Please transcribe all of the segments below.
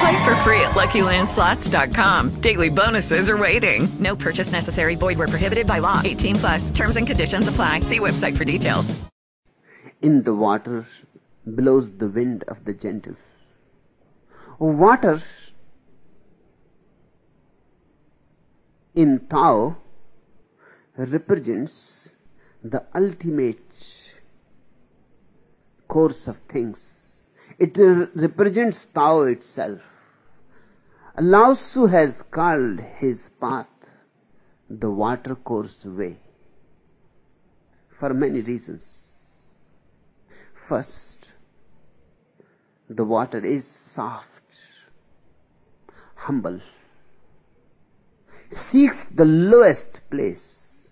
Play for free at LuckyLandSlots.com. Daily bonuses are waiting. No purchase necessary. Void where prohibited by law. 18 plus. Terms and conditions apply. See website for details. In the water blows the wind of the gentle. Water in Tao represents the ultimate course of things. It represents Tao itself. Lao Tzu has called his path the watercourse way for many reasons. First, the water is soft, humble, seeks the lowest place.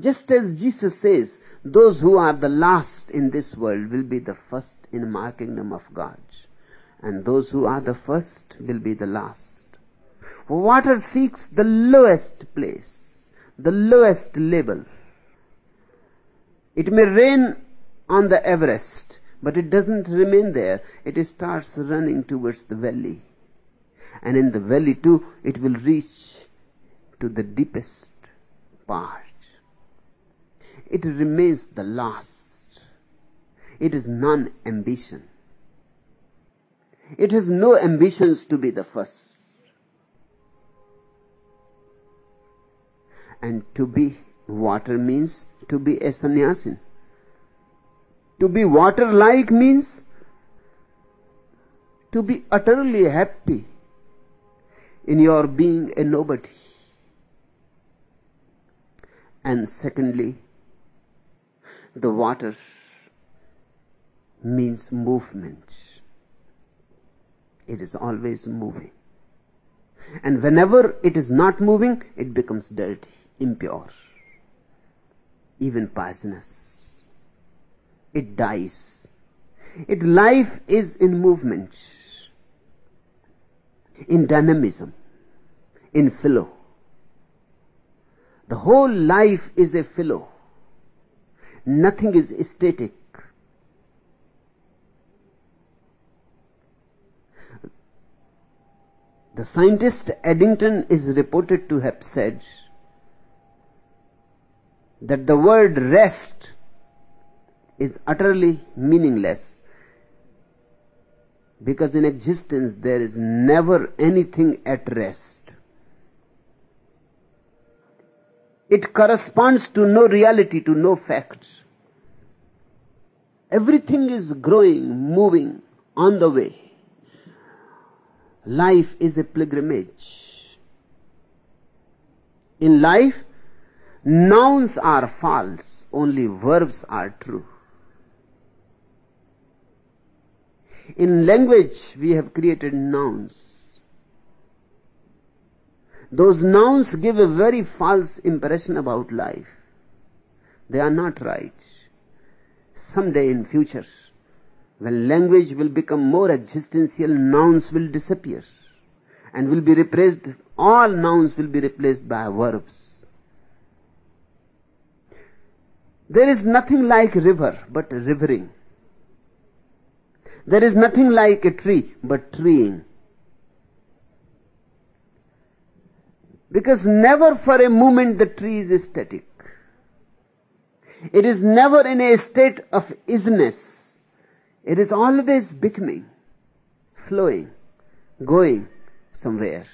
Just as Jesus says, those who are the last in this world will be the first in my kingdom of God. And those who are the first will be the last. Water seeks the lowest place, the lowest level. It may rain on the Everest, but it doesn't remain there. It starts running towards the valley. And in the valley too, it will reach to the deepest part. It remains the last. It is non-ambition. It has no ambitions to be the first. And to be water means to be a sannyasin. To be water-like means to be utterly happy in your being a nobody. And secondly, the water means movement. It is always moving. And whenever it is not moving, it becomes dirty, impure, even poisonous. It dies. Its life is in movement, in dynamism, in flow. The whole life is a flow. Nothing is static. The scientist Eddington is reported to have said that the word rest is utterly meaningless because in existence there is never anything at rest. It corresponds to no reality, to no facts. Everything is growing, moving, on the way. Life is a pilgrimage. In life, nouns are false, only verbs are true. In language, we have created nouns. Those nouns give a very false impression about life. They are not right. Someday in future, when language will become more existential, nouns will disappear and will be replaced, all nouns will be replaced by verbs. There is nothing like river but rivering. There is nothing like a tree but treeing. Because never for a moment the tree is static. It is never in a state of isness. It is always becoming, flowing, going somewhere.